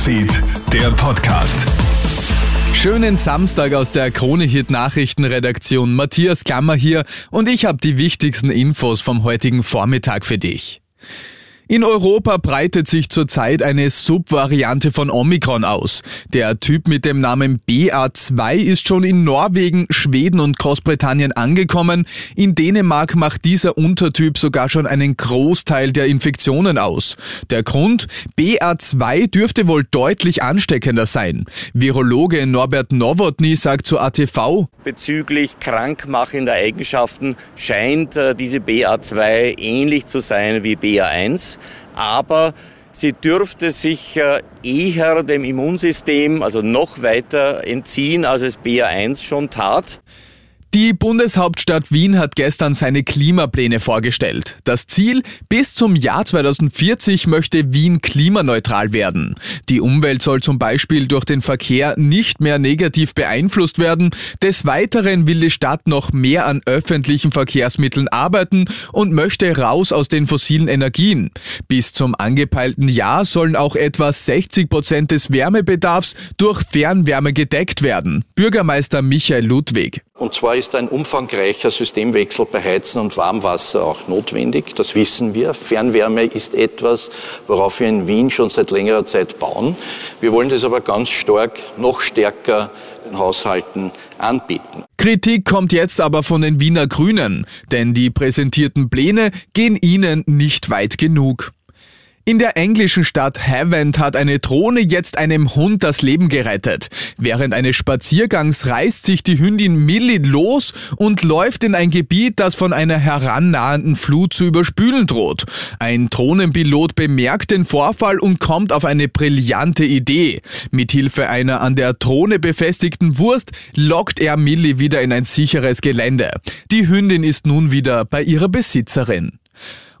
Newsfeed, der Podcast. Schönen Samstag aus der Kronehit Nachrichtenredaktion. Matthias Klammer hier und ich habe die wichtigsten Infos vom heutigen Vormittag für dich. In Europa breitet sich zurzeit eine Subvariante von Omikron aus. Der Typ mit dem Namen BA2 ist schon in Norwegen, Schweden und Großbritannien angekommen. In Dänemark macht dieser Untertyp sogar schon einen Großteil der Infektionen aus. Der Grund? BA2 dürfte wohl deutlich ansteckender sein. Virologe Norbert Nowotny sagt zu ATV, Bezüglich krankmachender Eigenschaften scheint äh, diese BA2 ähnlich zu sein wie BA1 aber sie dürfte sich äh, eher dem Immunsystem, also noch weiter entziehen, als es BA1 schon tat. Die Bundeshauptstadt Wien hat gestern seine Klimapläne vorgestellt. Das Ziel, bis zum Jahr 2040 möchte Wien klimaneutral werden. Die Umwelt soll zum Beispiel durch den Verkehr nicht mehr negativ beeinflusst werden. Des Weiteren will die Stadt noch mehr an öffentlichen Verkehrsmitteln arbeiten und möchte raus aus den fossilen Energien. Bis zum angepeilten Jahr sollen auch etwa 60 Prozent des Wärmebedarfs durch Fernwärme gedeckt werden. Bürgermeister Michael Ludwig. Und zwar ist ein umfangreicher Systemwechsel bei Heizen und Warmwasser auch notwendig. Das wissen wir. Fernwärme ist etwas, worauf wir in Wien schon seit längerer Zeit bauen. Wir wollen das aber ganz stark, noch stärker den Haushalten anbieten. Kritik kommt jetzt aber von den Wiener Grünen, denn die präsentierten Pläne gehen ihnen nicht weit genug. In der englischen Stadt Havant hat eine Drohne jetzt einem Hund das Leben gerettet. Während eines Spaziergangs reißt sich die Hündin Millie los und läuft in ein Gebiet, das von einer herannahenden Flut zu überspülen droht. Ein Drohnenpilot bemerkt den Vorfall und kommt auf eine brillante Idee. Mithilfe einer an der Drohne befestigten Wurst lockt er Millie wieder in ein sicheres Gelände. Die Hündin ist nun wieder bei ihrer Besitzerin.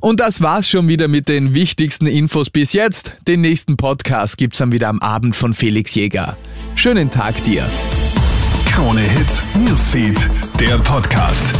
Und das war's schon wieder mit den wichtigsten Infos bis jetzt. Den nächsten Podcast gibt's dann wieder am Abend von Felix Jäger. Schönen Tag dir. Krone Hits, Newsfeed, der Podcast.